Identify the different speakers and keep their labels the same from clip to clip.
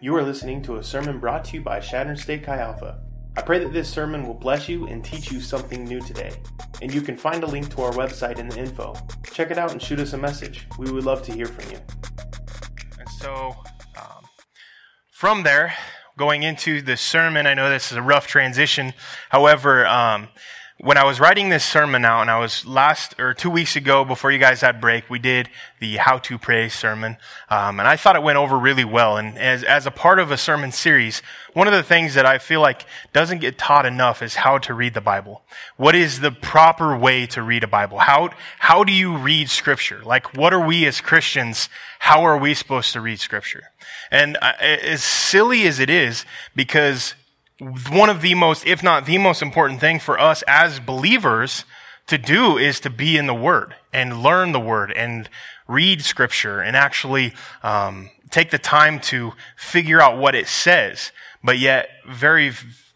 Speaker 1: You are listening to a sermon brought to you by Chadron State Chi Alpha. I pray that this sermon will bless you and teach you something new today. And you can find a link to our website in the info. Check it out and shoot us a message. We would love to hear from you. And so, um, from there, going into the sermon, I know this is a rough transition. However, um, when I was writing this sermon out, and I was last or two weeks ago before you guys had break, we did the How to Pray sermon, um, and I thought it went over really well. And as as a part of a sermon series, one of the things that I feel like doesn't get taught enough is how to read the Bible. What is the proper way to read a Bible? How how do you read Scripture? Like, what are we as Christians? How are we supposed to read Scripture? And uh, as silly as it is, because one of the most, if not the most important thing for us as believers to do is to be in the Word and learn the Word and read Scripture and actually um, take the time to figure out what it says. But yet, very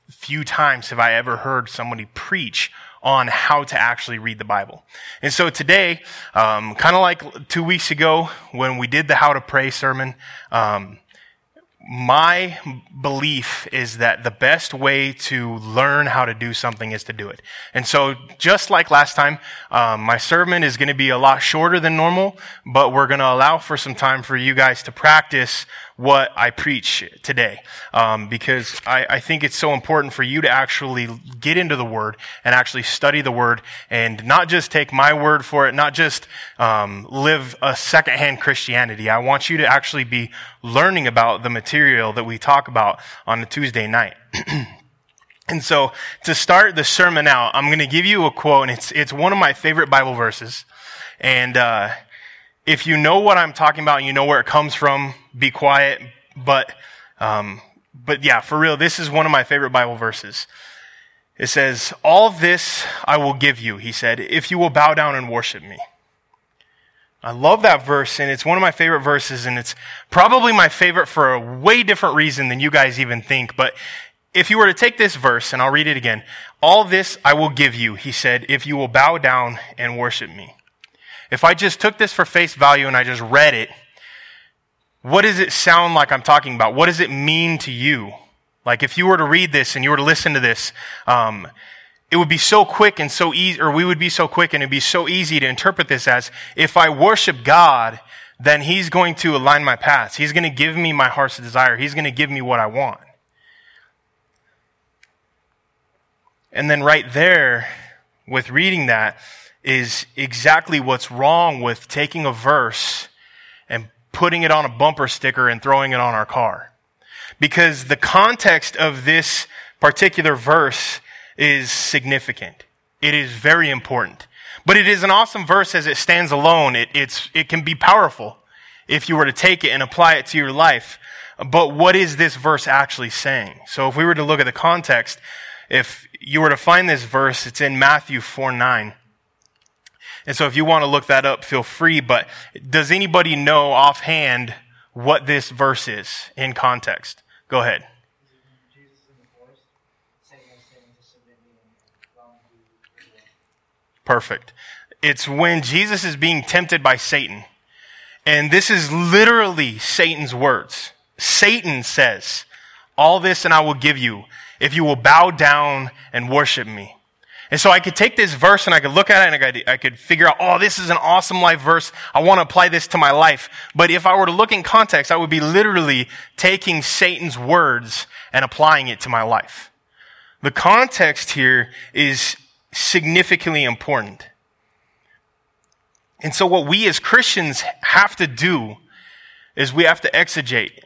Speaker 1: few times have I ever heard somebody preach on how to actually read the Bible. And so today, um, kind of like two weeks ago when we did the How to Pray sermon, um, my belief is that the best way to learn how to do something is to do it. And so, just like last time, um, my sermon is going to be a lot shorter than normal, but we're going to allow for some time for you guys to practice what I preach today. Um, because I, I, think it's so important for you to actually get into the Word and actually study the Word and not just take my word for it, not just um, live a secondhand Christianity. I want you to actually be learning about the material that we talk about on a Tuesday night. and so to start the sermon out, I'm going to give you a quote, and it's, it's one of my favorite Bible verses. And, uh, if you know what I'm talking about and you know where it comes from, be quiet. But, um, but yeah, for real, this is one of my favorite Bible verses. It says, All this I will give you, he said, if you will bow down and worship me. I love that verse, and it's one of my favorite verses, and it's probably my favorite for a way different reason than you guys even think. But if you were to take this verse, and I'll read it again, all this I will give you, he said, if you will bow down and worship me. If I just took this for face value and I just read it, what does it sound like I'm talking about? What does it mean to you? Like if you were to read this and you were to listen to this, um, it would be so quick and so easy, or we would be so quick and it'd be so easy to interpret this as if I worship God, then He's going to align my paths. He's going to give me my heart's desire. He's going to give me what I want. And then right there, with reading that, is exactly what's wrong with taking a verse putting it on a bumper sticker and throwing it on our car. Because the context of this particular verse is significant. It is very important. But it is an awesome verse as it stands alone. It, it's, it can be powerful if you were to take it and apply it to your life. But what is this verse actually saying? So if we were to look at the context, if you were to find this verse, it's in Matthew 4 9. And so if you want to look that up, feel free. But does anybody know offhand what this verse is in context? Go ahead. Perfect. It's when Jesus is being tempted by Satan. And this is literally Satan's words. Satan says, All this and I will give you if you will bow down and worship me. And so I could take this verse and I could look at it and I could, I could figure out, oh, this is an awesome life verse. I want to apply this to my life. But if I were to look in context, I would be literally taking Satan's words and applying it to my life. The context here is significantly important. And so what we as Christians have to do is we have to exegete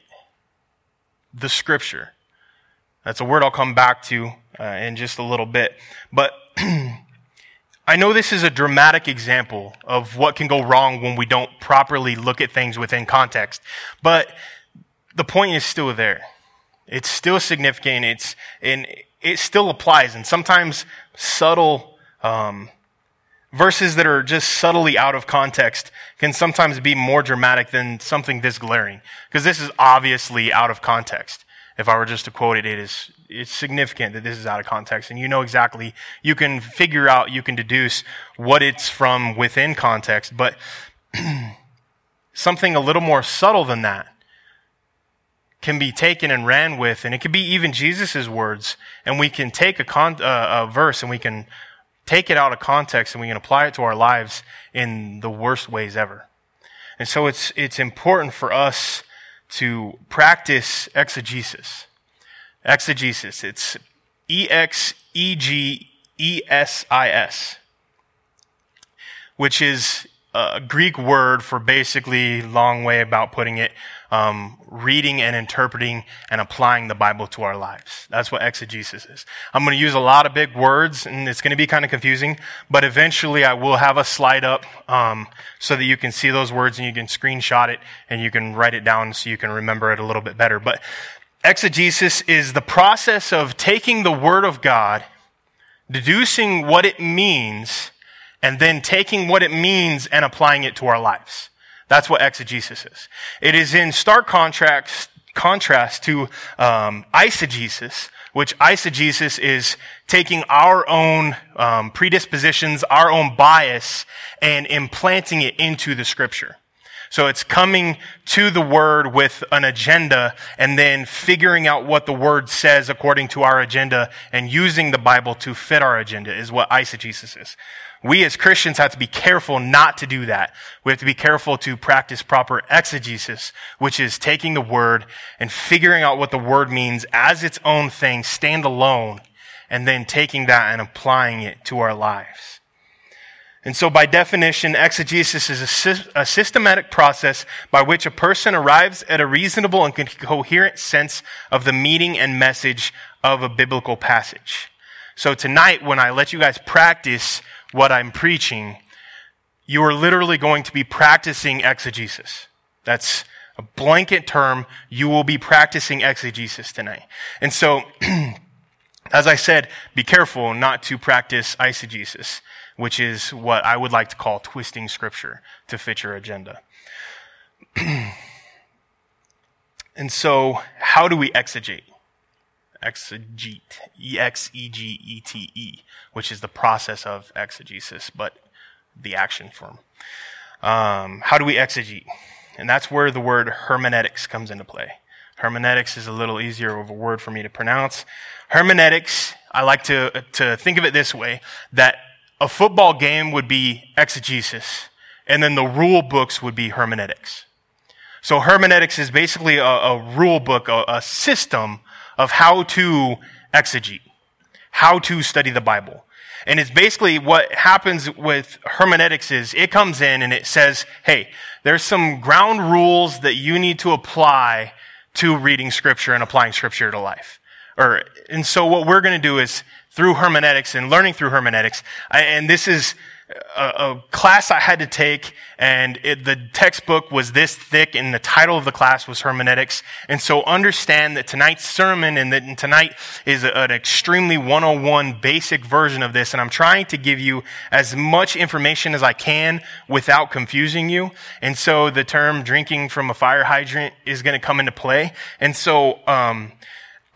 Speaker 1: the scripture. That's a word I'll come back to uh, in just a little bit. But I know this is a dramatic example of what can go wrong when we don't properly look at things within context. But the point is still there. It's still significant. It's, and it still applies. And sometimes subtle, um, verses that are just subtly out of context can sometimes be more dramatic than something this glaring. Because this is obviously out of context. If I were just to quote it, it is it's significant that this is out of context and you know exactly, you can figure out, you can deduce what it's from within context, but something a little more subtle than that can be taken and ran with, and it could be even Jesus' words, and we can take a, con- uh, a verse and we can take it out of context and we can apply it to our lives in the worst ways ever. And so it's, it's important for us to practice exegesis. Exegesis. It's E-X-E-G-E-S-I-S, which is a Greek word for basically long way about putting it, um, reading and interpreting and applying the Bible to our lives. That's what exegesis is. I'm going to use a lot of big words, and it's going to be kind of confusing. But eventually, I will have a slide up um, so that you can see those words and you can screenshot it and you can write it down so you can remember it a little bit better. But exegesis is the process of taking the Word of God, deducing what it means and then taking what it means and applying it to our lives. That's what exegesis is. It is in stark contrast, contrast to um, eisegesis, which eisegesis is taking our own um, predispositions, our own bias, and implanting it into the scripture. So it's coming to the word with an agenda and then figuring out what the word says according to our agenda and using the Bible to fit our agenda is what eisegesis is. We as Christians have to be careful not to do that. We have to be careful to practice proper exegesis, which is taking the word and figuring out what the word means as its own thing, stand alone, and then taking that and applying it to our lives. And so by definition, exegesis is a, sy- a, systematic process by which a person arrives at a reasonable and coherent sense of the meaning and message of a biblical passage. So tonight, when I let you guys practice what I'm preaching, you are literally going to be practicing exegesis. That's a blanket term. You will be practicing exegesis tonight. And so, as I said, be careful not to practice eisegesis, which is what I would like to call twisting scripture to fit your agenda. and so, how do we exegete? exegete, E-X-E-G-E-T-E, which is the process of exegesis, but the action form. Um, how do we exegete? And that's where the word hermeneutics comes into play. Hermeneutics is a little easier of a word for me to pronounce. Hermeneutics, I like to, to think of it this way, that a football game would be exegesis, and then the rule books would be hermeneutics. So hermeneutics is basically a, a rule book, a, a system of how to exegete, how to study the Bible. And it's basically what happens with hermeneutics is it comes in and it says, hey, there's some ground rules that you need to apply to reading scripture and applying scripture to life. Or, and so what we're going to do is through hermeneutics and learning through hermeneutics, and this is, a, a, class I had to take, and it, the textbook was this thick, and the title of the class was hermeneutics. And so understand that tonight's sermon and that tonight is a, an extremely 101 basic version of this, and I'm trying to give you as much information as I can without confusing you. And so the term drinking from a fire hydrant is going to come into play. And so, um,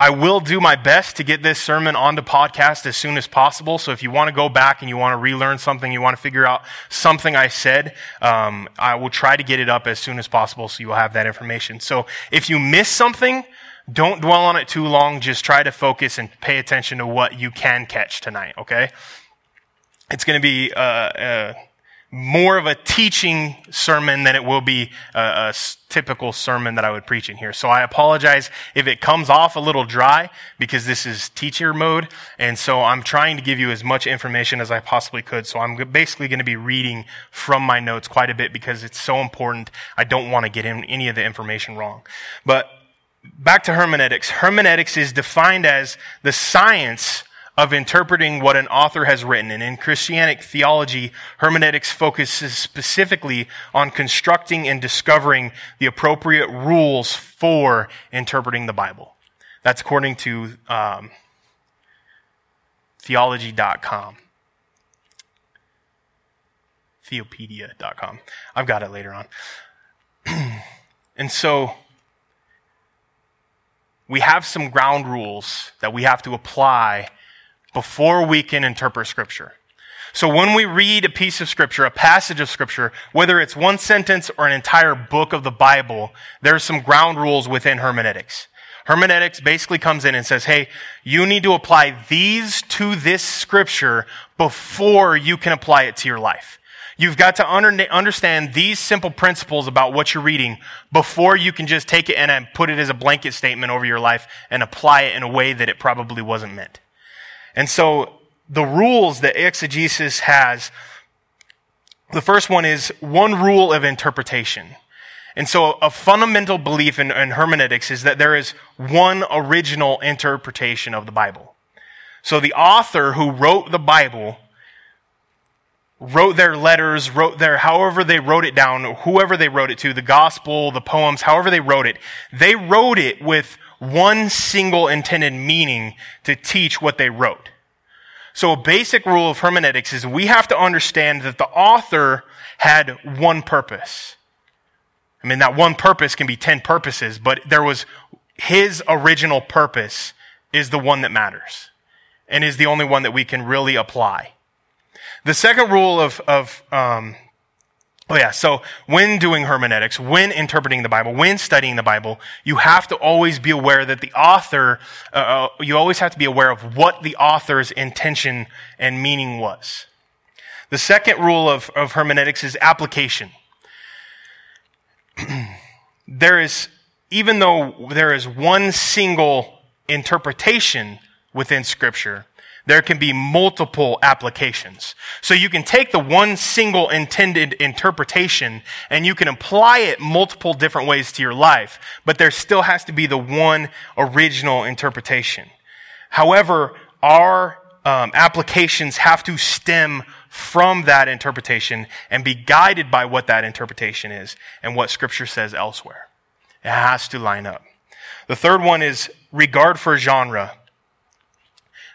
Speaker 1: I will do my best to get this sermon onto podcast as soon as possible. So if you want to go back and you want to relearn something, you want to figure out something I said, um, I will try to get it up as soon as possible so you will have that information. So if you miss something, don't dwell on it too long. Just try to focus and pay attention to what you can catch tonight, okay? It's going to be, uh, uh, more of a teaching sermon than it will be a, a, typical sermon that I would preach in here. So I apologize if it comes off a little dry because this is teacher mode. And so I'm trying to give you as much information as I possibly could. So I'm basically going to be reading from my notes quite a bit because it's so important. I don't want to get in any of the information wrong. But back to hermeneutics. Hermeneutics is defined as the science of interpreting what an author has written. And in Christianic theology, hermeneutics focuses specifically on constructing and discovering the appropriate rules for interpreting the Bible. That's according to um, theology.com. Theopedia.com. I've got it later on. and so we have some ground rules that we have to apply before we can interpret scripture. So when we read a piece of scripture, a passage of scripture, whether it's one sentence or an entire book of the Bible, there's some ground rules within hermeneutics. Hermeneutics basically comes in and says, hey, you need to apply these to this scripture before you can apply it to your life. You've got to under, understand these simple principles about what you're reading before you can just take it and uh, put it as a blanket statement over your life and apply it in a way that it probably wasn't meant. And so the rules that exegesis has, the first one is one rule of interpretation. And so a fundamental belief in, in, hermeneutics is that there is one original interpretation of the Bible. So the author who wrote the Bible wrote their letters, wrote their, however they wrote it down, whoever they wrote it to, the gospel, the poems, however they wrote it, they wrote it with one single intended meaning to teach what they wrote. So a basic rule of hermeneutics is we have to understand that the author had one purpose. I mean, that one purpose can be 10 purposes, but there was his original purpose is the one that matters and is the only one that we can really apply. The second rule of, of um, Oh yeah, so when doing hermeneutics, when interpreting the Bible, when studying the Bible, you have to always be aware that the author, uh, uh, you always have to be aware of what the author's intention and meaning was. The second rule of, of hermeneutics is application. there is, even though there is one single interpretation within scripture, there can be multiple applications. So you can take the one single intended interpretation and you can apply it multiple different ways to your life, but there still has to be the one original interpretation. However, our um, applications have to stem from that interpretation and be guided by what that interpretation is and what scripture says elsewhere. It has to line up. The third one is regard for genre.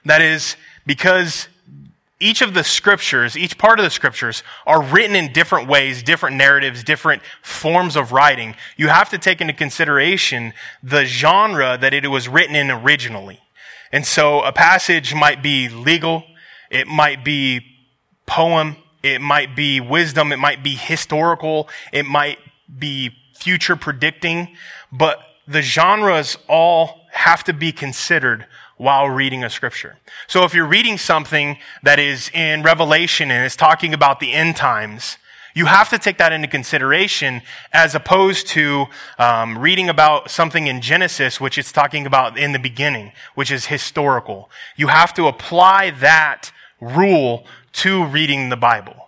Speaker 1: That is because each of the scriptures, each part of the scriptures are written in different ways, different narratives, different forms of writing. You have to take into consideration the genre that it was written in originally. And so a passage might be legal, it might be poem, it might be wisdom, it might be historical, it might be future predicting, but the genres all have to be considered while reading a scripture. So if you're reading something that is in Revelation and is talking about the end times, you have to take that into consideration as opposed to um, reading about something in Genesis, which it's talking about in the beginning, which is historical. You have to apply that rule to reading the Bible.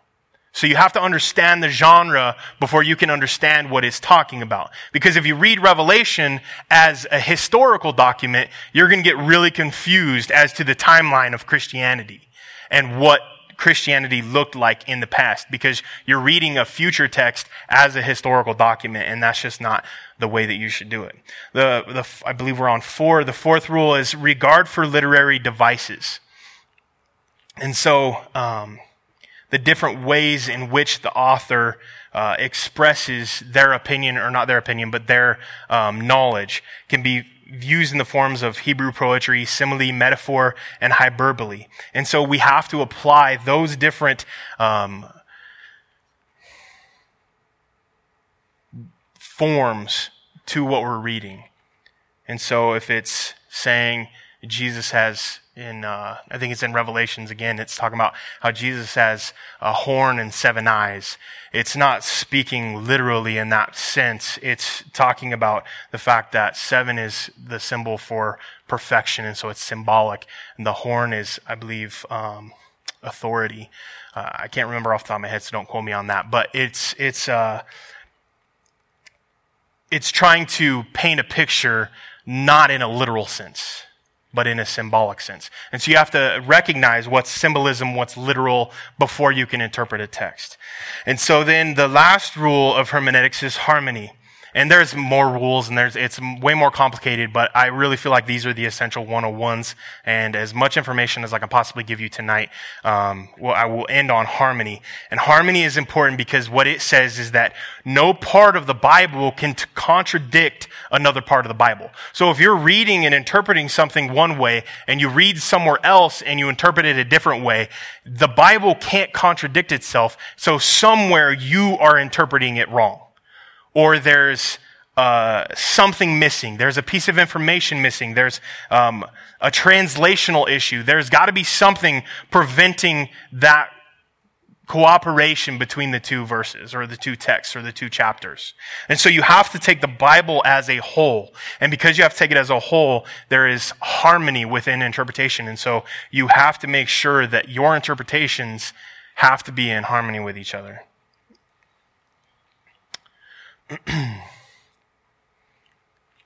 Speaker 1: So you have to understand the genre before you can understand what it's talking about. Because if you read Revelation as a historical document, you're going to get really confused as to the timeline of Christianity and what Christianity looked like in the past because you're reading a future text as a historical document and that's just not the way that you should do it. The, the, I believe we're on four. The fourth rule is regard for literary devices. And so, um, the different ways in which the author uh, expresses their opinion, or not their opinion, but their um, knowledge, can be used in the forms of Hebrew poetry, simile, metaphor, and hyperbole. And so we have to apply those different um, forms to what we're reading. And so if it's saying Jesus has in uh, I think it's in Revelations again. It's talking about how Jesus has a horn and seven eyes. It's not speaking literally in that sense. It's talking about the fact that seven is the symbol for perfection, and so it's symbolic. And the horn is, I believe, um, authority. Uh, I can't remember off the top of my head, so don't quote me on that. But it's it's uh, it's trying to paint a picture not in a literal sense but in a symbolic sense. And so you have to recognize what's symbolism, what's literal before you can interpret a text. And so then the last rule of hermeneutics is harmony. And there's more rules and there's, it's way more complicated, but I really feel like these are the essential 101s. And as much information as I can possibly give you tonight, um, well, I will end on harmony. And harmony is important because what it says is that no part of the Bible can t- contradict another part of the Bible. So if you're reading and interpreting something one way and you read somewhere else and you interpret it a different way, the Bible can't contradict itself. So somewhere you are interpreting it wrong or there's uh, something missing. There's a piece of information missing. There's um, a translational issue. There's got to be something preventing that cooperation between the two verses or the two texts or the two chapters. And so you have to take the Bible as a whole. And because you have to take it as a whole, there is harmony within interpretation. And so you have to make sure that your interpretations have to be in harmony with each other.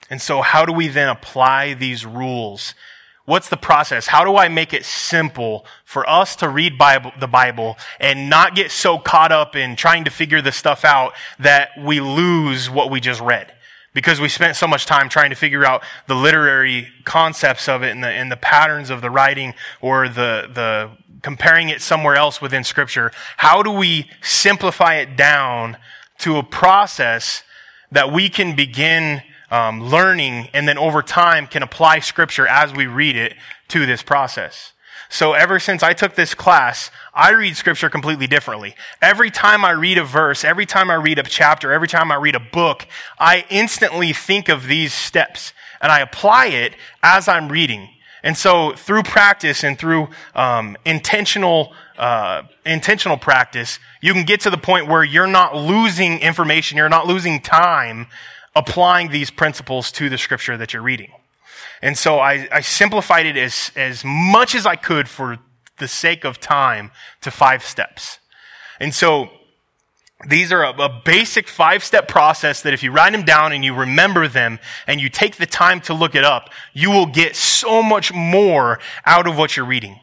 Speaker 1: And so, how do we then apply these rules? What's the process? How do I make it simple for us to read Bible, the Bible and not get so caught up in trying to figure this stuff out that we lose what we just read? Because we spent so much time trying to figure out the literary concepts of it and the, and the patterns of the writing or the, the comparing it somewhere else within scripture. How do we simplify it down to a process that we can begin um, learning and then over time can apply scripture as we read it to this process. So ever since I took this class, I read scripture completely differently. Every time I read a verse, every time I read a chapter, every time I read a book, I instantly think of these steps and I apply it as I'm reading. And so through practice and through um, intentional uh, intentional practice, you can get to the point where you're not losing information, you're not losing time applying these principles to the scripture that you're reading. And so I, I simplified it as, as much as I could for the sake of time to five steps. And so these are a, a basic five step process that if you write them down and you remember them and you take the time to look it up, you will get so much more out of what you're reading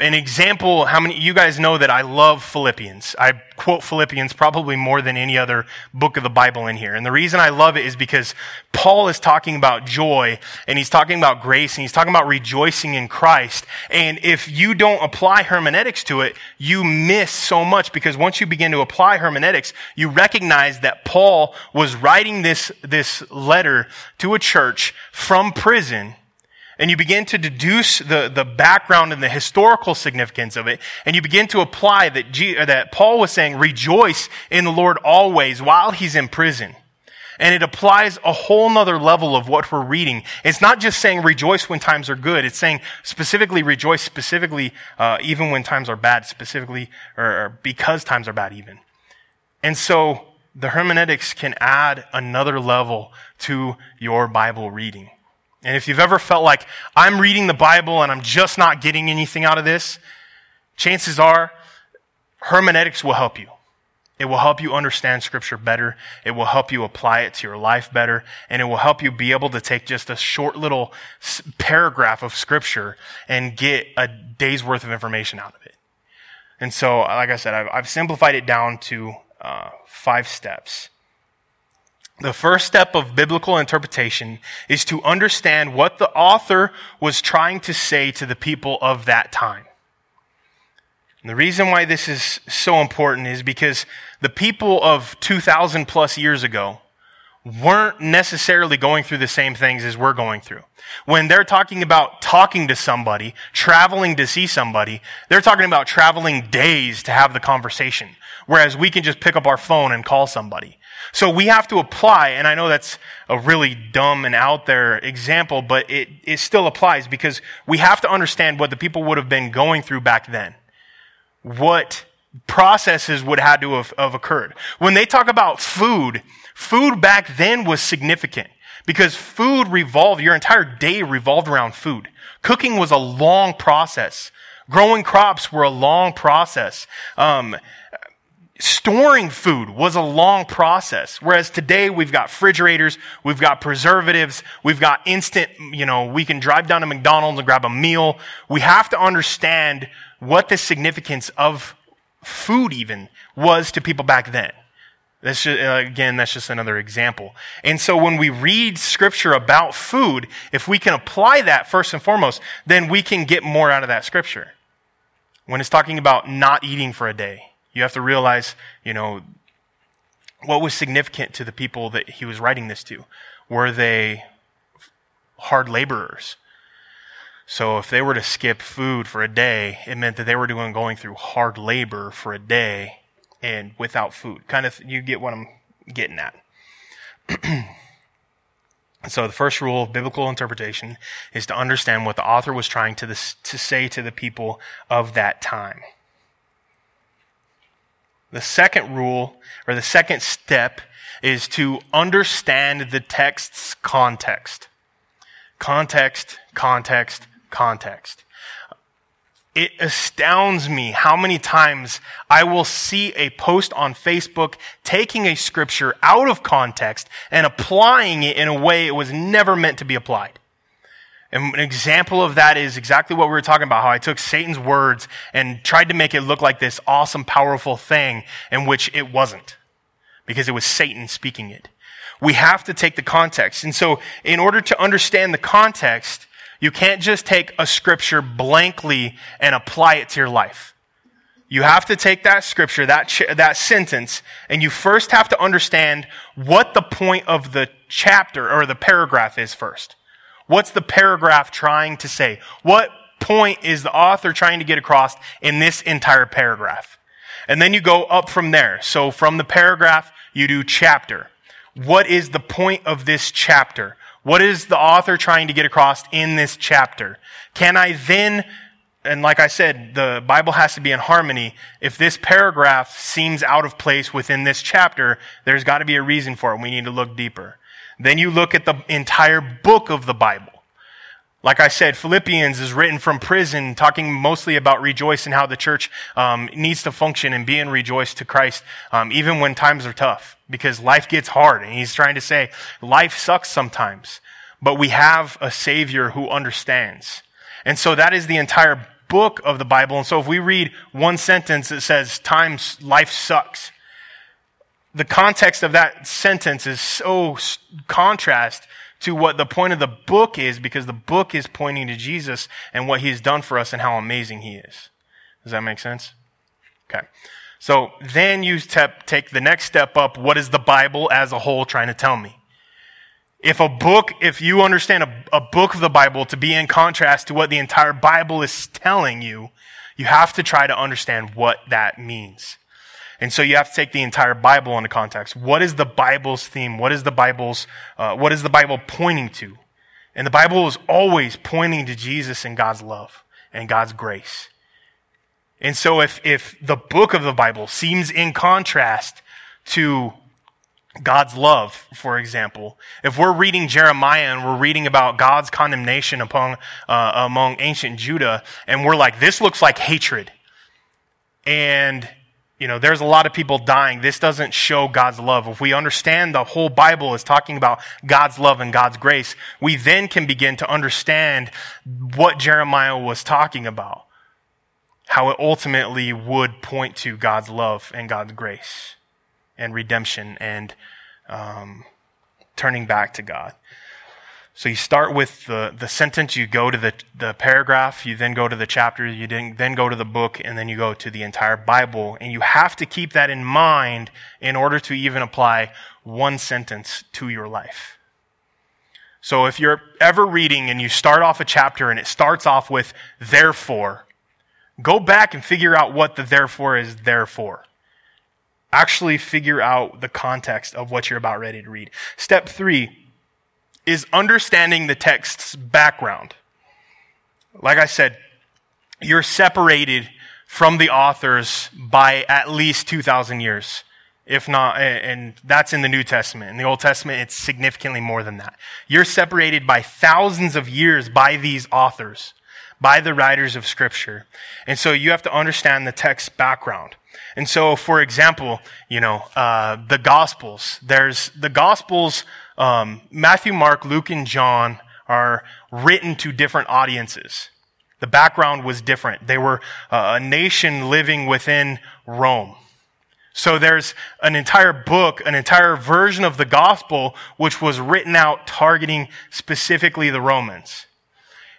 Speaker 1: an example, how many, you guys know that I love Philippians. I quote Philippians probably more than any other book of the Bible in here. And the reason I love it is because Paul is talking about joy and he's talking about grace and he's talking about rejoicing in Christ. And if you don't apply hermeneutics to it, you miss so much because once you begin to apply hermeneutics, you recognize that Paul was writing this, this letter to a church from prison and you begin to deduce the, the background and the historical significance of it, and you begin to apply that, G, that Paul was saying, rejoice in the Lord always while he's in prison. And it applies a whole nother level of what we're reading. It's not just saying rejoice when times are good. It's saying specifically rejoice specifically, uh, even when times are bad, specifically, or, or because times are bad even. And so the hermeneutics can add another level to your Bible reading. And if you've ever felt like I'm reading the Bible and I'm just not getting anything out of this, chances are hermeneutics will help you. It will help you understand scripture better. It will help you apply it to your life better. And it will help you be able to take just a short little paragraph of scripture and get a day's worth of information out of it. And so, like I said, I've, I've simplified it down to uh, five steps. The first step of biblical interpretation is to understand what the author was trying to say to the people of that time. And the reason why this is so important is because the people of 2,000 plus years ago weren't necessarily going through the same things as we're going through. When they're talking about talking to somebody, traveling to see somebody, they're talking about traveling days to have the conversation. Whereas we can just pick up our phone and call somebody. So we have to apply, and I know that's a really dumb and out there example, but it, it still applies because we have to understand what the people would have been going through back then. What processes would have had to have, have occurred. When they talk about food, food back then was significant because food revolved, your entire day revolved around food. Cooking was a long process. Growing crops were a long process. Um, storing food was a long process. Whereas today we've got refrigerators, we've got preservatives, we've got instant, you know, we can drive down to McDonald's and grab a meal. We have to understand what the significance of food even was to people back then. That's just, uh, again, that's just another example. And so when we read scripture about food, if we can apply that first and foremost, then we can get more out of that scripture. When it's talking about not eating for a day, you have to realize, you know, what was significant to the people that he was writing this to. Were they hard laborers? So if they were to skip food for a day, it meant that they were doing going through hard labor for a day and without food. Kind of, you get what I'm getting at. so the first rule of biblical interpretation is to understand what the author was trying to, this, to say to the people of that time. The second rule, or the second step, is to understand the text's context. Context, context, context. It astounds me how many times I will see a post on Facebook taking a scripture out of context and applying it in a way it was never meant to be applied. And an example of that is exactly what we were talking about, how I took Satan's words and tried to make it look like this awesome, powerful thing in which it wasn't. Because it was Satan speaking it. We have to take the context. And so, in order to understand the context, you can't just take a scripture blankly and apply it to your life. You have to take that scripture, that, ch- that sentence, and you first have to understand what the point of the chapter or the paragraph is first. What's the paragraph trying to say? What point is the author trying to get across in this entire paragraph? And then you go up from there. So from the paragraph, you do chapter. What is the point of this chapter? What is the author trying to get across in this chapter? Can I then, and like I said, the Bible has to be in harmony. If this paragraph seems out of place within this chapter, there's got to be a reason for it. We need to look deeper. Then you look at the entire book of the Bible. Like I said, Philippians is written from prison, talking mostly about rejoice and how the church um, needs to function and be in rejoice to Christ, um, even when times are tough, because life gets hard. And he's trying to say, life sucks sometimes, but we have a Savior who understands. And so that is the entire book of the Bible. And so if we read one sentence that says, times, life sucks, the context of that sentence is so contrast to what the point of the book is because the book is pointing to Jesus and what he's done for us and how amazing he is. Does that make sense? Okay. So then you step, take the next step up. What is the Bible as a whole trying to tell me? If a book, if you understand a, a book of the Bible to be in contrast to what the entire Bible is telling you, you have to try to understand what that means. And so you have to take the entire Bible into context. What is the Bible's theme? What is the Bible's, uh, what is the Bible pointing to? And the Bible is always pointing to Jesus and God's love and God's grace. And so if, if the book of the Bible seems in contrast to God's love, for example, if we're reading Jeremiah and we're reading about God's condemnation upon, uh, among ancient Judah, and we're like, this looks like hatred. And you know, there's a lot of people dying. This doesn't show God's love. If we understand the whole Bible is talking about God's love and God's grace, we then can begin to understand what Jeremiah was talking about. How it ultimately would point to God's love and God's grace and redemption and um, turning back to God. So you start with the, the sentence, you go to the, the paragraph, you then go to the chapter, you then, then go to the book, and then you go to the entire Bible. And you have to keep that in mind in order to even apply one sentence to your life. So if you're ever reading and you start off a chapter and it starts off with therefore, go back and figure out what the therefore is there for. Actually figure out the context of what you're about ready to read. Step three, is understanding the text's background. Like I said, you're separated from the authors by at least 2,000 years. If not, and that's in the New Testament. In the Old Testament, it's significantly more than that. You're separated by thousands of years by these authors, by the writers of Scripture. And so you have to understand the text's background. And so, for example, you know, uh, the Gospels. There's the Gospels um, Matthew, Mark, Luke, and John are written to different audiences. The background was different. They were uh, a nation living within Rome. So there's an entire book, an entire version of the gospel, which was written out targeting specifically the Romans.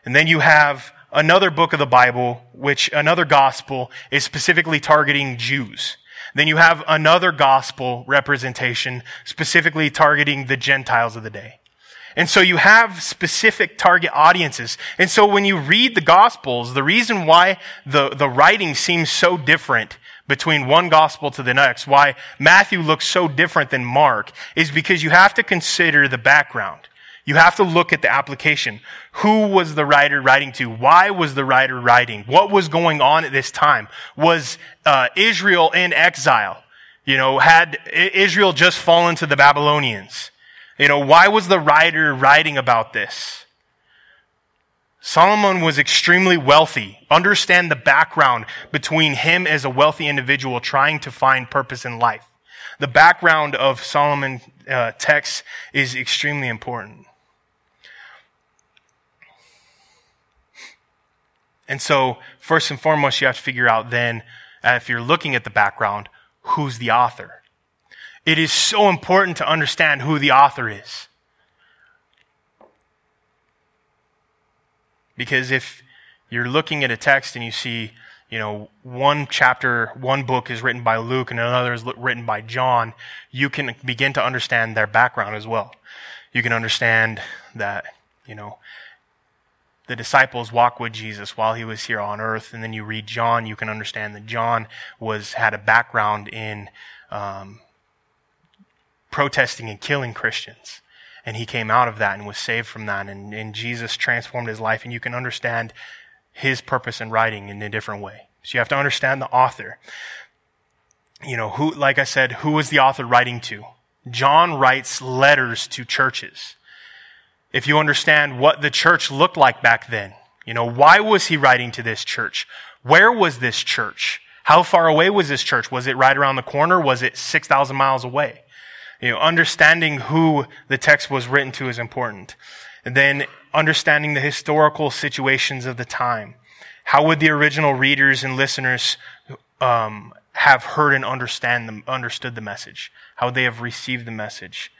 Speaker 1: And then you have another book of the Bible, which another gospel is specifically targeting Jews. Then you have another gospel representation specifically targeting the Gentiles of the day. And so you have specific target audiences. And so when you read the gospels, the reason why the, the writing seems so different between one gospel to the next, why Matthew looks so different than Mark, is because you have to consider the background. You have to look at the application. Who was the writer writing to? Why was the writer writing? What was going on at this time? Was uh, Israel in exile? You know, had Israel just fallen to the Babylonians? You know, why was the writer writing about this? Solomon was extremely wealthy. Understand the background between him as a wealthy individual trying to find purpose in life. The background of Solomon uh, text is extremely important. And so, first and foremost, you have to figure out then, uh, if you're looking at the background, who's the author. It is so important to understand who the author is. Because if you're looking at a text and you see, you know, one chapter, one book is written by Luke and another is written by John, you can begin to understand their background as well. You can understand that, you know, the disciples walk with Jesus while he was here on earth, and then you read John, you can understand that John was had a background in um, protesting and killing Christians. And he came out of that and was saved from that. And, and jesus transformed his life. And you can understand his purpose in writing in a different way. So you have to understand the author. You know who like i said who was the author writing to? John writes letters to churches if you understand what the church looked like back then you know why was he writing to this church where was this church how far away was this church was it right around the corner was it 6000 miles away you know, understanding who the text was written to is important. And then understanding the historical situations of the time. How would the original readers and listeners um, have heard and understand them, understood the message? How would they have received the message?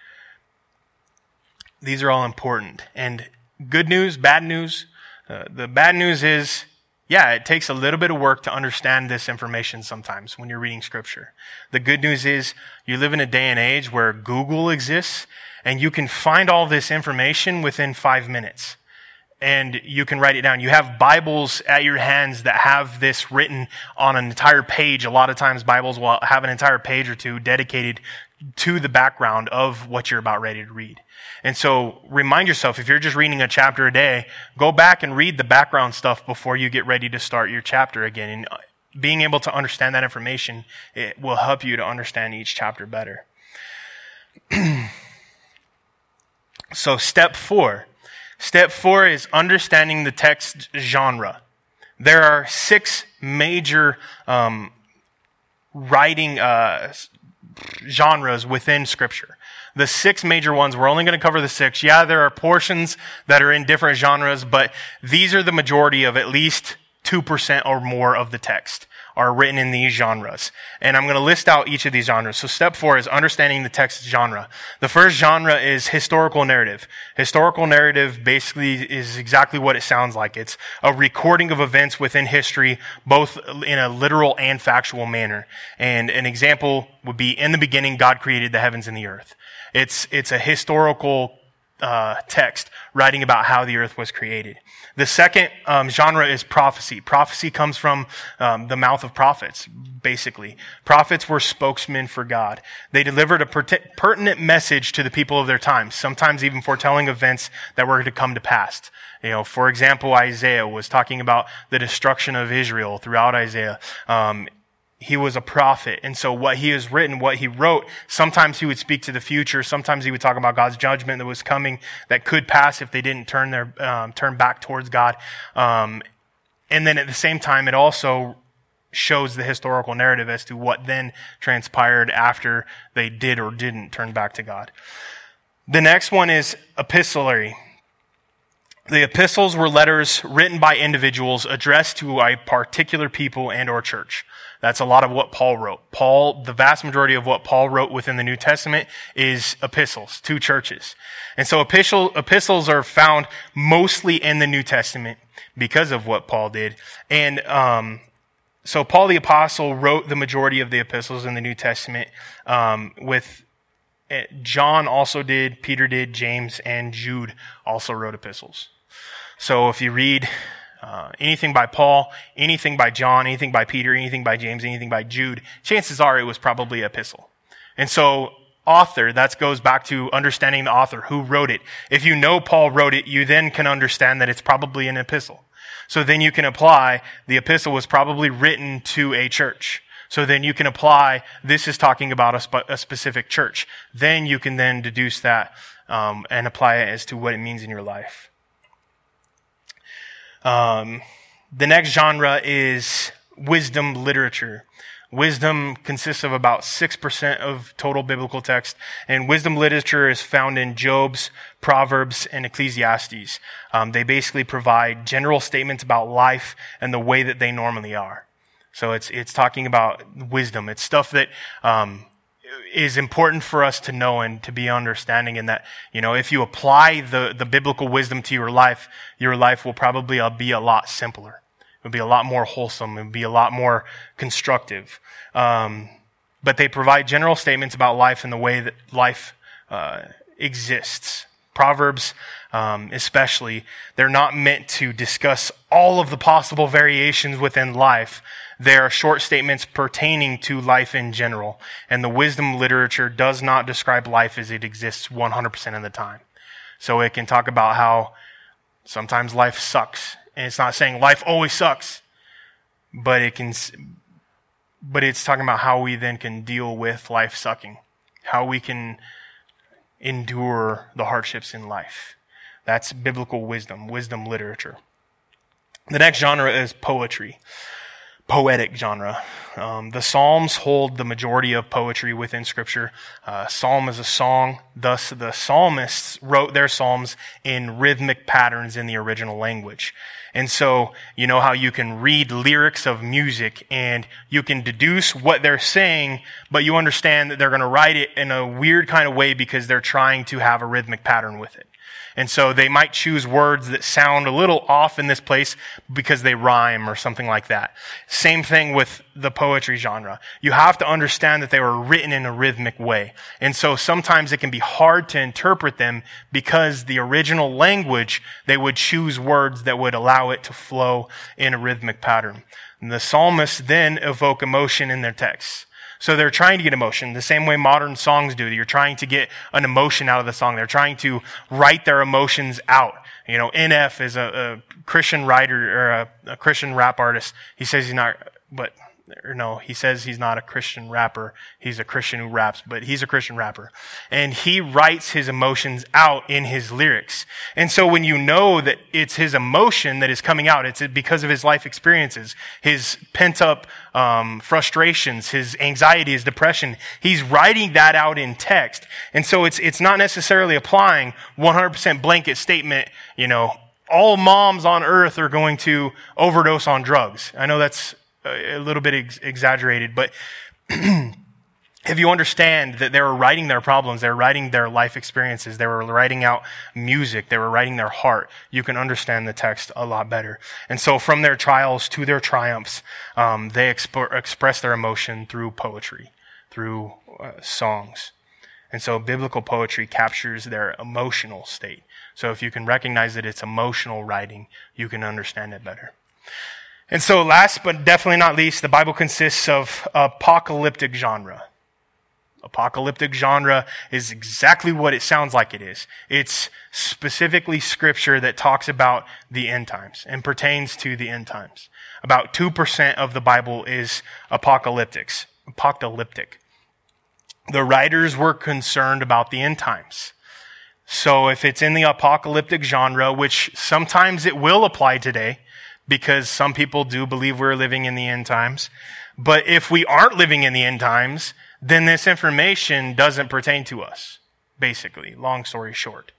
Speaker 1: These are all important. And good news, bad news. Uh, the bad news is yeah, it takes a little bit of work to understand this information sometimes when you're reading scripture. The good news is you live in a day and age where Google exists and you can find all this information within five minutes and you can write it down. You have Bibles at your hands that have this written on an entire page. A lot of times Bibles will have an entire page or two dedicated to the background of what you're about ready to read. And so remind yourself, if you're just reading a chapter a day, go back and read the background stuff before you get ready to start your chapter again. And uh, being able to understand that information, it will help you to understand each chapter better. so step four. Step four is understanding the text genre. There are six major um, writing uh, genres within Scripture. The six major ones, we're only going to cover the six. Yeah, there are portions that are in different genres, but these are the majority of at least 2% or more of the text are written in these genres. And I'm going to list out each of these genres. So step four is understanding the text genre. The first genre is historical narrative. Historical narrative basically is exactly what it sounds like. It's a recording of events within history, both in a literal and factual manner. And an example would be in the beginning, God created the heavens and the earth. It's, it's a historical uh, text writing about how the earth was created. The second um, genre is prophecy. Prophecy comes from um, the mouth of prophets, basically. Prophets were spokesmen for God. They delivered a pertinent message to the people of their time, sometimes even foretelling events that were to come to pass. You know, for example, Isaiah was talking about the destruction of Israel throughout Isaiah. Um, he was a prophet. And so what he has written, what he wrote, sometimes he would speak to the future. Sometimes he would talk about God's judgment that was coming that could pass if they didn't turn their, um, turn back towards God. Um, and then at the same time, it also shows the historical narrative as to what then transpired after they did or didn't turn back to God. The next one is epistolary. The epistles were letters written by individuals addressed to a particular people and or church. That's a lot of what Paul wrote. Paul, the vast majority of what Paul wrote within the New Testament is epistles to churches. And so epistle, epistles are found mostly in the New Testament because of what Paul did. And, um, so Paul the apostle wrote the majority of the epistles in the New Testament, um, with eh, John also did, Peter did, James and Jude also wrote epistles. So if you read uh, anything by Paul, anything by John, anything by Peter, anything by James, anything by Jude, chances are it was probably an epistle. And so, author, that goes back to understanding the author, who wrote it. If you know Paul wrote it, you then can understand that it's probably an epistle. So then you can apply the epistle was probably written to a church. So then you can apply this is talking about a, a specific church. Then you can then deduce that um, and apply it as to what it means in your life. Um, the next genre is wisdom literature. Wisdom consists of about 6% of total biblical text, and wisdom literature is found in Job's, Proverbs, and Ecclesiastes. Um, they basically provide general statements about life and the way that they normally are. So it's, it's talking about wisdom. It's stuff that, um, is important for us to know and to be understanding in that, you know, if you apply the, the biblical wisdom to your life, your life will probably uh, be a lot simpler. It would be a lot more wholesome. It would be a lot more constructive. Um, but they provide general statements about life and the way that life uh, exists. Proverbs, um, especially, they're not meant to discuss all of the possible variations within life, they are short statements pertaining to life in general, and the wisdom literature does not describe life as it exists 100% of the time. So it can talk about how sometimes life sucks, and it's not saying life always sucks, but it can, but it's talking about how we then can deal with life sucking, how we can endure the hardships in life. That's biblical wisdom, wisdom literature. The next genre is poetry poetic genre. Um, the Psalms hold the majority of poetry within Scripture. Uh, Psalm is a song. Thus, the psalmists wrote their psalms in rhythmic patterns in the original language. And so, you know how you can read lyrics of music and you can deduce what they're saying, but you understand that they're going to write it in a weird kind of way because they're trying to have a rhythmic pattern with it. And so they might choose words that sound a little off in this place because they rhyme or something like that. Same thing with the poetry genre. You have to understand that they were written in a rhythmic way. And so sometimes it can be hard to interpret them because the original language, they would choose words that would allow it to flow in a rhythmic pattern. And the psalmists then evoke emotion in their texts. So they're trying to get emotion the same way modern songs do. You're trying to get an emotion out of the song. They're trying to write their emotions out. You know, NF is a, a Christian writer or a, a Christian rap artist. He says he's not, but or no, he says he's not a Christian rapper. He's a Christian who raps, but he's a Christian rapper. And he writes his emotions out in his lyrics. And so when you know that it's his emotion that is coming out, it's because of his life experiences, his pent up um, frustrations, his anxiety, his depression, he's writing that out in text. And so it's, it's not necessarily applying 100% blanket statement, you know, all moms on earth are going to overdose on drugs. I know that's a little bit ex- exaggerated, but if you understand that they were writing their problems, they were writing their life experiences, they were writing out music, they were writing their heart, you can understand the text a lot better. And so from their trials to their triumphs, um, they exp- express their emotion through poetry, through uh, songs. And so biblical poetry captures their emotional state. So if you can recognize that it's emotional writing, you can understand it better. And so last but definitely not least, the Bible consists of apocalyptic genre. Apocalyptic genre is exactly what it sounds like it is. It's specifically scripture that talks about the end times and pertains to the end times. About 2% of the Bible is apocalyptics, apocalyptic. The writers were concerned about the end times. So if it's in the apocalyptic genre, which sometimes it will apply today, because some people do believe we're living in the end times. But if we aren't living in the end times, then this information doesn't pertain to us, basically, long story short.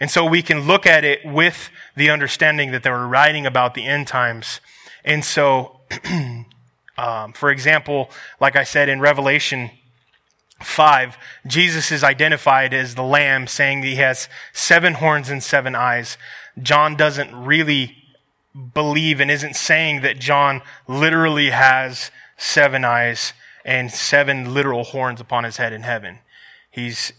Speaker 1: And so we can look at it with the understanding that they were writing about the end times. And so Um, for example, like I said in Revelation 5, Jesus is identified as the Lamb, saying that he has seven horns and seven eyes. John doesn't really believe and isn't saying that John literally has seven eyes and seven literal horns upon his head in heaven. He's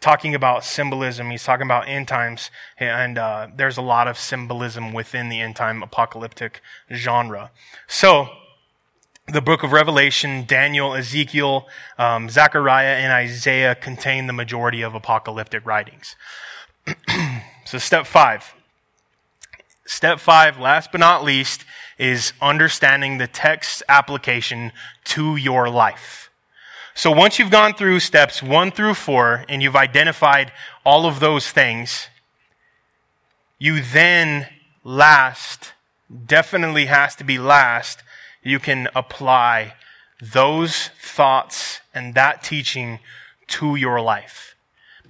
Speaker 1: talking about symbolism. He's talking about end times, and uh, there's a lot of symbolism within the end time apocalyptic genre. So, the book of Revelation, Daniel, Ezekiel, um, Zechariah, and Isaiah contain the majority of apocalyptic writings. so, step five. Step five, last but not least, is understanding the text application to your life. So once you've gone through steps one through four and you've identified all of those things, you then last, definitely has to be last, you can apply those thoughts and that teaching to your life.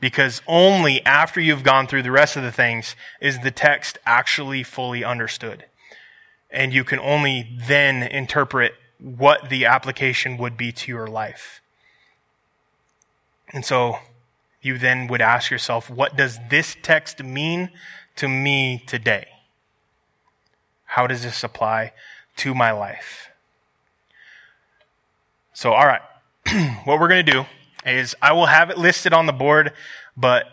Speaker 1: Because only after you've gone through the rest of the things is the text actually fully understood. And you can only then interpret what the application would be to your life. And so you then would ask yourself, what does this text mean to me today? How does this apply to my life? So, all right, what we're going to do is I will have it listed on the board, but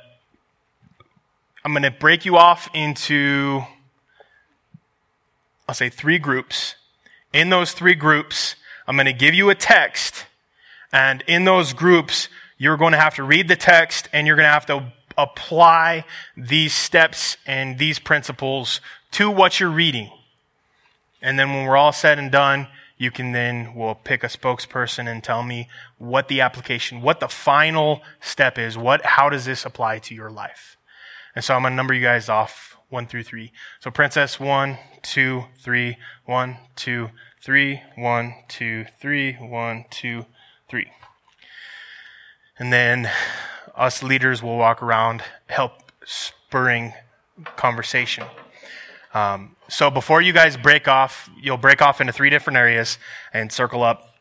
Speaker 1: I'm going to break you off into, I'll say three groups. In those three groups, I'm going to give you a text, and in those groups, you're going to have to read the text and you're going to have to apply these steps and these principles to what you're reading. And then when we're all said and done, you can then, will pick a spokesperson and tell me what the application, what the final step is. What, how does this apply to your life? And so I'm to number you guys off one through three. So princess one, two, three, one, two, three, one, two, three, one, two, three. And then us leaders will walk around, help spurring conversation. Um, so before you guys break off, you'll break off into three different areas and circle up.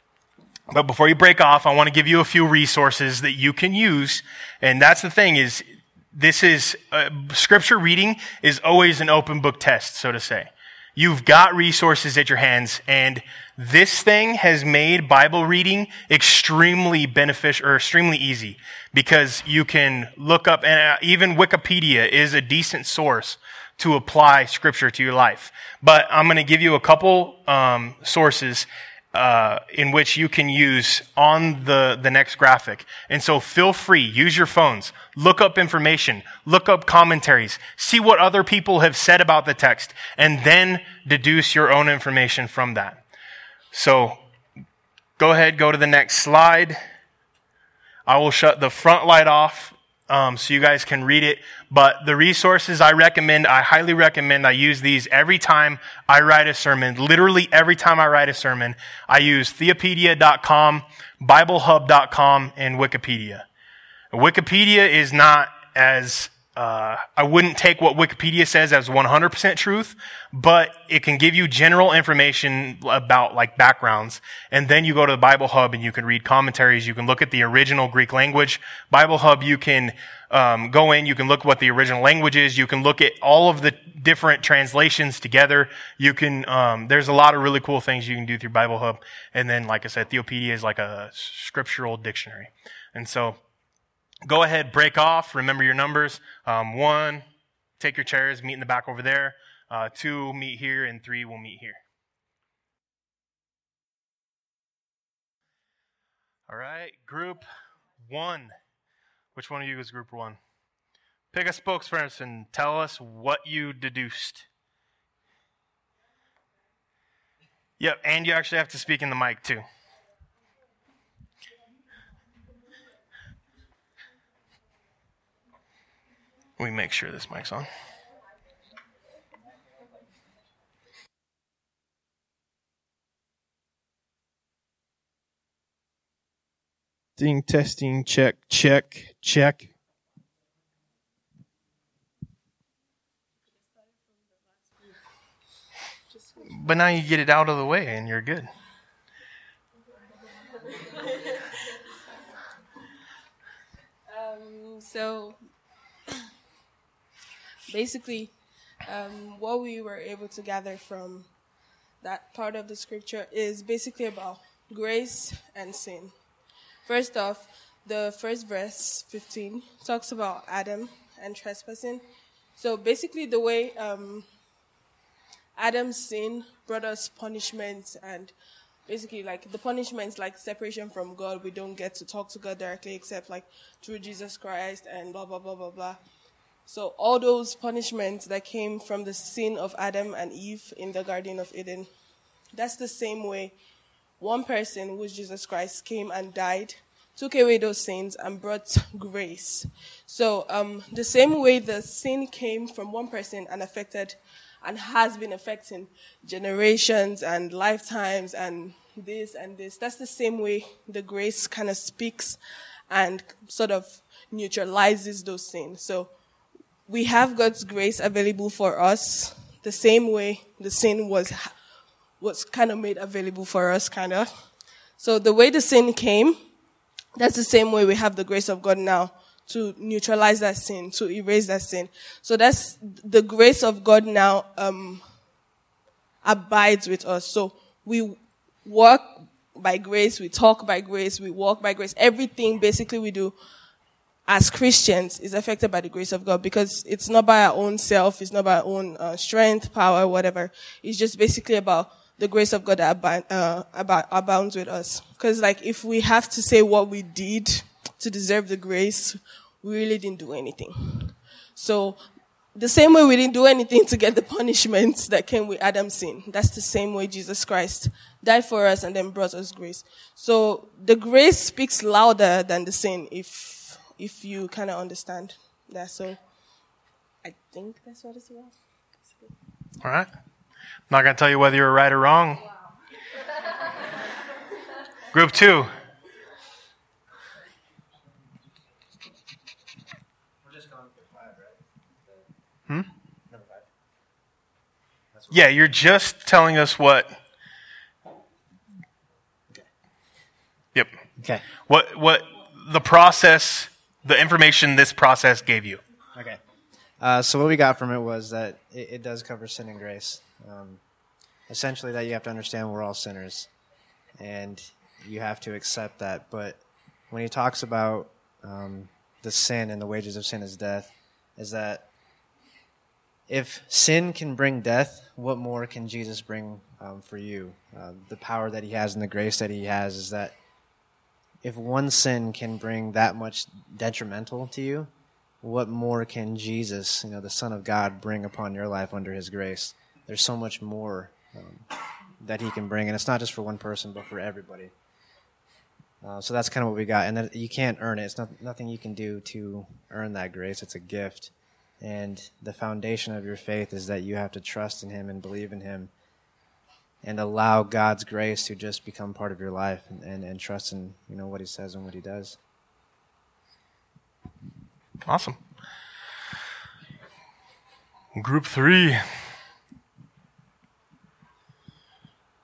Speaker 1: But before you break off, I want to give you a few resources that you can use. And that's the thing is, this is, uh, scripture reading is always an open book test, so to say. You've got resources at your hands and this thing has made Bible reading extremely beneficial or extremely easy because you can look up and uh, even Wikipedia is a decent source to apply scripture to your life. But I'm going to give you a couple um, sources uh, in which you can use on the, the next graphic. And so feel free, use your phones, look up information, look up commentaries, see what other people have said about the text, and then deduce your own information from that. So go ahead, go to the next slide. I will shut the front light off um, so you guys can read it. But the resources I recommend, I highly recommend. I use these every time I write a sermon. Literally every time I write a sermon, I use Theopedia.com, BibleHub.com, and Wikipedia. Wikipedia is not as uh, I wouldn't take what Wikipedia says as 100% truth, but it can give you general information about like backgrounds. And then you go to the Bible Hub and you can read commentaries. You can look at the original Greek language. Bible Hub, you can um, go in. You can look what the original language is. You can look at all of the different translations together. You can. Um, there's a lot of really cool things you can do through Bible Hub. And then, like I said, Theopedia is like a scriptural dictionary. And so go ahead, break off. Remember your numbers. Um, one, take your chairs, meet in the back over there. Uh, two, meet here, and three, we'll meet here. All right, group one. Which one of you is group one? Pick a spokesperson. Tell us what you deduced. Yep, and you actually have to speak in the mic too. Let me make sure this mic's on. Ding, testing, check, check, check. But now you get it out of the way and you're good.
Speaker 2: um, so basically, um, what we were able to gather from that part of the scripture is basically about grace and sin. First off, the first verse, 15, talks about Adam and trespassing. So basically, the way um, Adam's sin brought us punishment and basically like the punishments like separation from God. We don't get to talk to God directly except like through Jesus Christ and blah blah blah blah blah. So all those punishments that came from the sin of Adam and Eve in the Garden of Eden, that's the same way one person, who is Jesus Christ, came and died, took away those sins, and brought grace. So um, the same way the sin came from one person and affected and has been affecting generations and lifetimes and this and this. That's the same way the grace kind of speaks and sort of neutralizes those sins. So we have God's grace available for us the same way the sin was was kind of made available for us, kind of. So the way the sin came, that's the same way we have the grace of God now to neutralize that sin, to erase that sin. So that's the grace of God now um, abides with us. So we work by grace, we talk by grace, we walk by grace. Everything basically we do as Christians is affected by the grace of God because it's not by our own self, it's not by our own uh, strength, power, whatever. It's just basically about the grace of God that abound, uh, abounds with us. Because like if we have to say what we did to deserve the grace, we really didn't do anything. So the same way we didn't do anything to get the punishment that came with Adam's sin. That's the same way Jesus Christ died for us and then brought us grace. So the grace speaks louder than the sin if if you kind of understand that. So I think that's what it's about.
Speaker 1: All right. I'm not going to tell you whether you're right or wrong. Wow. Group two. Hmm? Yeah, you're just telling us what. Yep.
Speaker 3: Okay.
Speaker 1: What what the process the information this process gave you.
Speaker 3: Okay. Uh, so what we got from it was that it, it does cover sin and grace. Um, essentially, that you have to understand we're all sinners, and you have to accept that. But when he talks about um, the sin and the wages of sin is death, is that if sin can bring death, what more can Jesus bring um, for you? Uh, the power that he has and the grace that he has is that if one sin can bring that much detrimental to you, what more can Jesus, you know, the Son of God, bring upon your life under His grace? There's so much more um, that He can bring, and it's not just for one person, but for everybody. Uh, so that's kind of what we got, and you can't earn it. It's not, nothing you can do to earn that grace. It's a gift, and the foundation of your faith is that you have to trust in Him and believe in Him and allow God's grace to just become part of your life and, and, and trust in you know what he says and what he does.
Speaker 1: Awesome. Group three.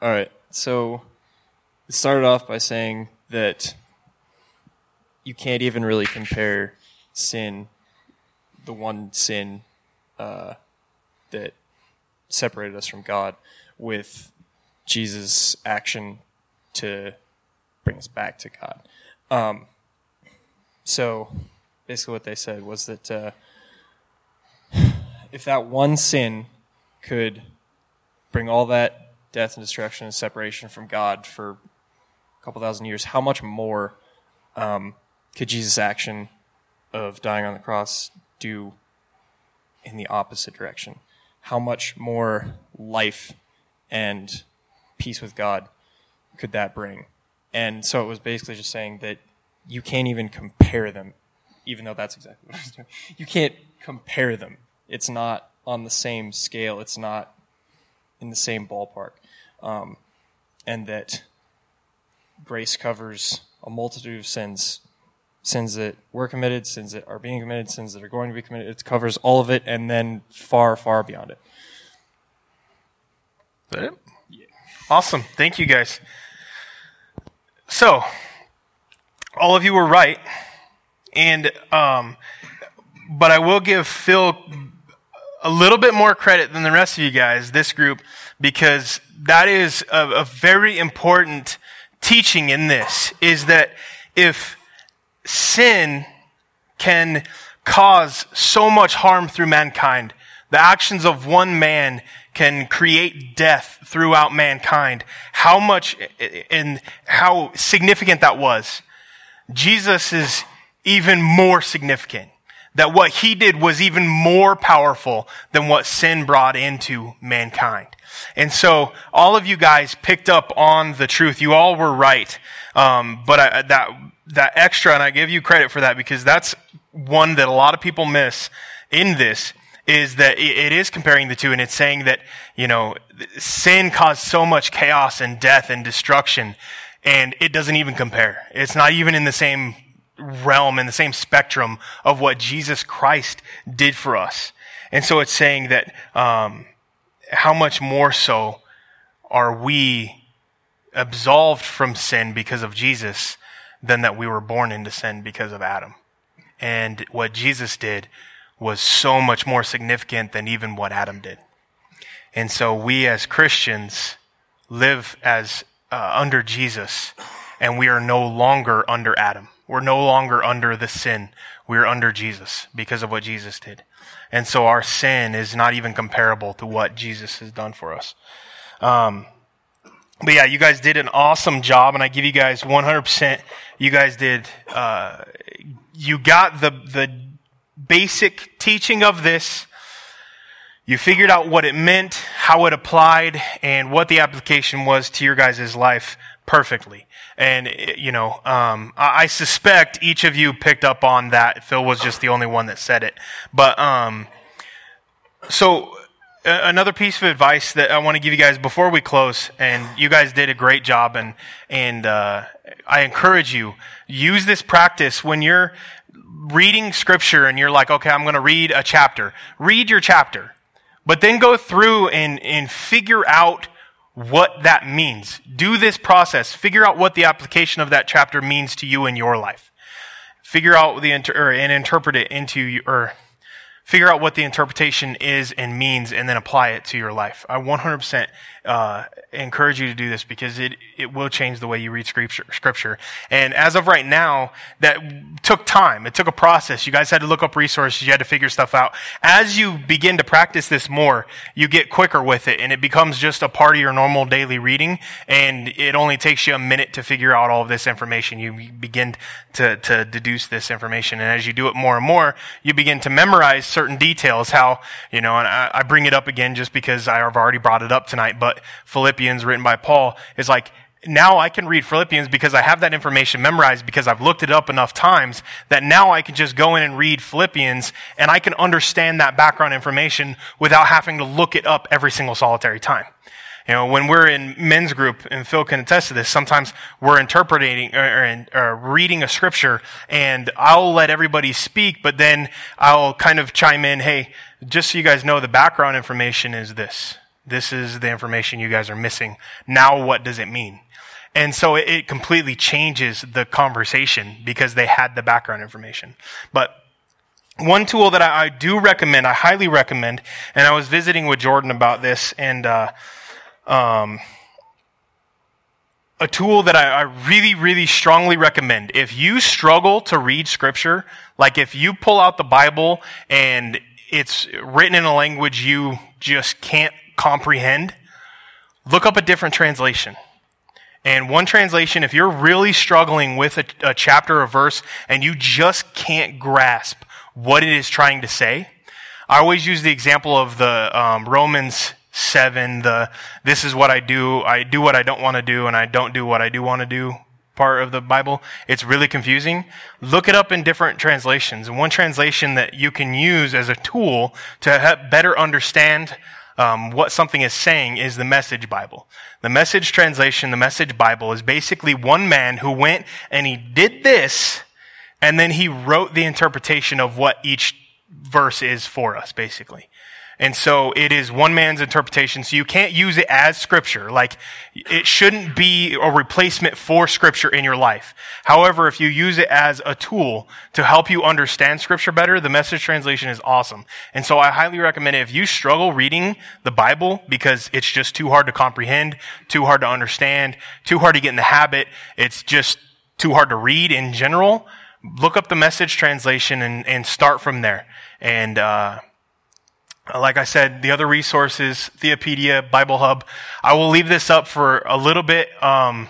Speaker 4: All right. So it started off by saying that you can't even really compare sin, the one sin uh, that separated us from God, with Jesus' action to bring us back to God. Um, so basically, what they said was that uh, if that one sin could bring all that death and destruction and separation from God for a couple thousand years, how much more um, could Jesus' action of dying on the cross do in the opposite direction? How much more life and peace with God could that bring? And so it was basically just saying that you can't even compare them, even though that's exactly what I was doing. You can't compare them. It's not on the same scale. It's not in the same ballpark. Um, and that grace covers a multitude of sins sins that were committed, sins that are being committed, sins that are going to be committed. It covers all of it and then far, far beyond it.
Speaker 1: Is that it? Awesome. Thank you, guys. So, all of you were right. And um, but I will give Phil a little bit more credit than the rest of you guys, this group, because that is a, a very important teaching in this, is that if sin can cause so much harm through mankind, the actions of one man can create death throughout mankind, how much and how significant that was. Jesus is even more significant. That what he did was even more powerful than what sin brought into mankind. And so all of you guys picked up on the truth. You all were right. Um, but I, that, that extra, and I give you credit for that because that's one that a lot of people miss in this is that it is comparing the two and it's saying that, you know, sin caused so much chaos and death and destruction and it doesn't even compare. It's not even in the same realm, in the same spectrum of what Jesus Christ did for us. And so it's saying that, um, how much more so are we absolved from sin because of Jesus than that we were born into sin because of Adam? And what Jesus did was so much more significant than even what Adam did. And so we as Christians live as uh, under Jesus and we are no longer under Adam. We're no longer under the sin. We're under Jesus because of what Jesus did. And so our sin is not even comparable to what Jesus has done for us. Um, but yeah, you guys did an awesome job, and I give you guys 100%. You guys did, uh, you got the, the basic teaching of this. You figured out what it meant, how it applied, and what the application was to your guys' life perfectly. And, you know, um, I suspect each of you picked up on that. Phil was just the only one that said it. But, um, so another piece of advice that I want to give you guys before we close, and you guys did a great job, and and uh, I encourage you use this practice when you're reading scripture and you're like, okay, I'm going to read a chapter. Read your chapter, but then go through and and figure out what that means. Do this process. Figure out what the application of that chapter means to you in your life. Figure out the inter- and interpret it into or figure out what the interpretation is and means and then apply it to your life. I 100% uh, encourage you to do this because it, it will change the way you read scripture, scripture. And as of right now, that took time. It took a process. You guys had to look up resources. You had to figure stuff out. As you begin to practice this more, you get quicker with it and it becomes just a part of your normal daily reading. And it only takes you a minute to figure out all of this information. You begin to, to deduce this information. And as you do it more and more, you begin to memorize certain details. How, you know, and I, I bring it up again just because I've already brought it up tonight, but Philippians written by Paul is like, now I can read Philippians because I have that information memorized because I've looked it up enough times that now I can just go in and read Philippians and I can understand that background information without having to look it up every single solitary time. You know, when we're in men's group, and Phil can attest to this, sometimes we're interpreting or, or, or, reading a scripture, and I'll let everybody speak, but then I'll kind of chime in, hey, just so you guys know, the background information is this. This is the information you guys are missing. Now what does it mean? And so it, it completely changes the conversation because they had the background information. But one tool that I, I, do recommend, I highly recommend, and I was visiting with Jordan about this, and uh, um, a tool that I, I, really, really strongly recommend. If you struggle to read scripture, like if you pull out the Bible and it's written in a language you just can't comprehend, look up a different translation. And one translation, if you're really struggling with a, a, chapter or verse and you just can't grasp what it is trying to say, I always use the example of the um, Romans 7, the this is what I do, I do what I don't want to do, and I don't do what I do want to do part of the Bible. It's really confusing. Look it up in different translations. And one translation that you can use as a tool to help better understand um, what something is saying is the Message Bible. The Message translation, the Message Bible, is basically one man who went and he did this, and then he wrote the interpretation of what each verse is for us, basically. And so it is one man's interpretation. So you can't use it as scripture. Like it shouldn't be a replacement for scripture in your life. However, if you use it as a tool to help you understand scripture better, the message translation is awesome. And so I highly recommend it. If you struggle reading the Bible because it's just too hard to comprehend, too hard to understand, too hard to get in the habit, it's just too hard to read in general, look up the message translation and, and start from there. And, uh, like I said, the other resources, Theopedia, Bible Hub. I will leave this up for a little bit, um,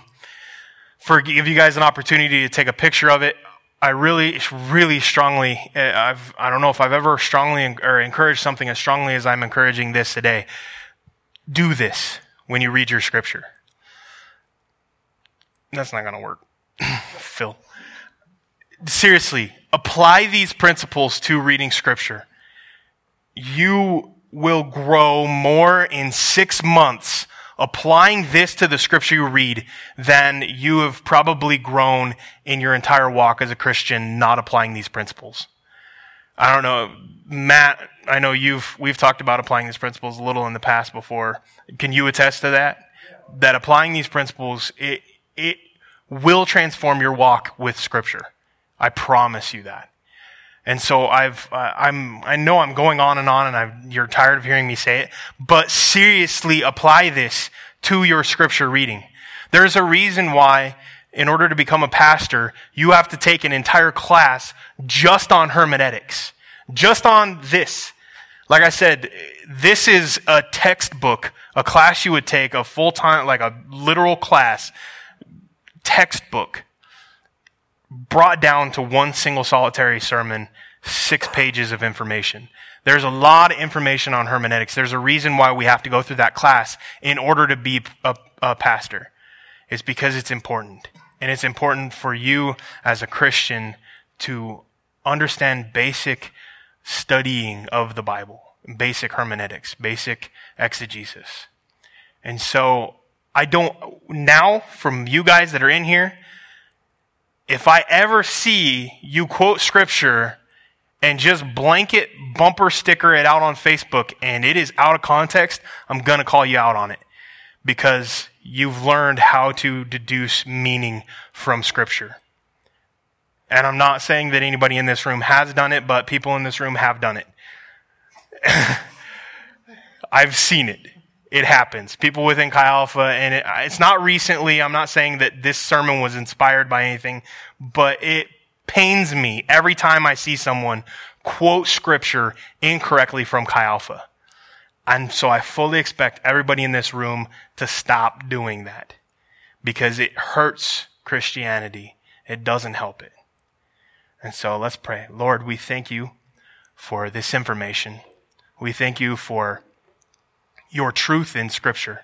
Speaker 1: for give you guys an opportunity to take a picture of it. I really, really strongly, uh, I've, I don't know if I've ever strongly or encouraged something as strongly as I'm encouraging this today. Do this when you read your scripture. That's not going to work. Phil. Seriously, apply these principles to reading scripture you will grow more in six months applying this to the scripture you read than you have probably grown in your entire walk as a Christian not applying these principles. I don't know, Matt, I know you've, we've talked about applying these principles a little in the past before. Can you attest to that? That applying these principles, it, it will transform your walk with scripture. I promise you that. And so I've, uh, I'm, I know I'm going on and on and I've, you're tired of hearing me say it, but seriously apply this to your scripture reading. There's a reason why in order to become a pastor, you have to take an entire class just on hermeneutics. Just on this. Like I said, this is a textbook, a class you would take, a full time, like a literal class, textbook brought down to one single solitary sermon, six pages of information. There's a lot of information on hermeneutics. There's a reason why we have to go through that class in order to be a, a pastor. It's because it's important. And it's important for you as a Christian to understand basic studying of the Bible, basic hermeneutics, basic exegesis. And so I don't, now from you guys that are in here, if I ever see you quote scripture and just blanket bumper sticker it out on Facebook and it is out of context, I'm going to call you out on it because you've learned how to deduce meaning from scripture. And I'm not saying that anybody in this room has done it, but people in this room have done it. I've seen it it happens. People within Chi Alpha, and it, it's not recently. I'm not saying that this sermon was inspired by anything, but it pains me every time I see someone quote scripture incorrectly from Chi Alpha. And so I fully expect everybody in this room to stop doing that because it hurts Christianity. It doesn't help it. And so let's pray. Lord, we thank you for this information. We thank you for your truth in Scripture.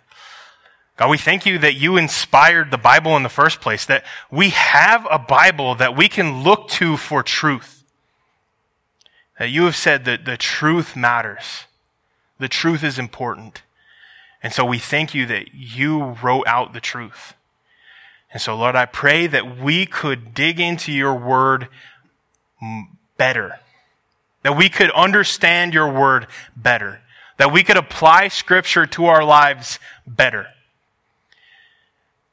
Speaker 1: God, we thank you that you inspired the Bible in the first place, that we have a Bible that we can look to for truth. That you have said that the truth matters. The truth is important. And so we thank you that you wrote out the truth. And so, Lord, I pray that we could dig into your word better. That we could understand your word better that we could apply Scripture to our lives better.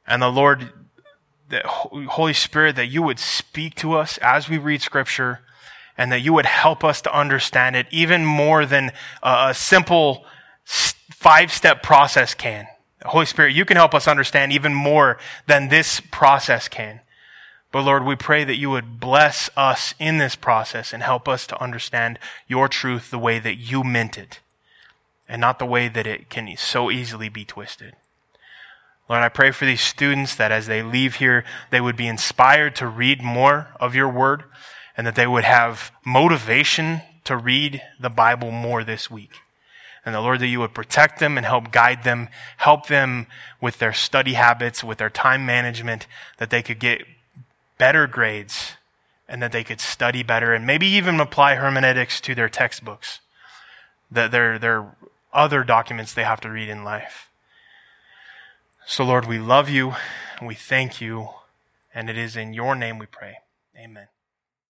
Speaker 1: And the Lord, the Holy Spirit, that you would speak to us as we read Scripture and that you would help us to understand it even more than a simple five step process can. Holy Spirit, you can help us understand even more than this process can. But Lord, we pray that you would bless us in this process and help us to understand your truth the way that you meant it and not the way that it can so easily be twisted. Lord, I pray for these students that as they leave here, they would be inspired to read more of your word and that they would have motivation to read the Bible more this week. And the Lord, that you would protect them and help guide them, help them with their study habits, with their time management, that they could get better grades and that they could study better and maybe even apply hermeneutics to their textbooks. That their, their other documents they have to read in life. So, Lord, we love you we thank you, and it is in your name we pray. Amen.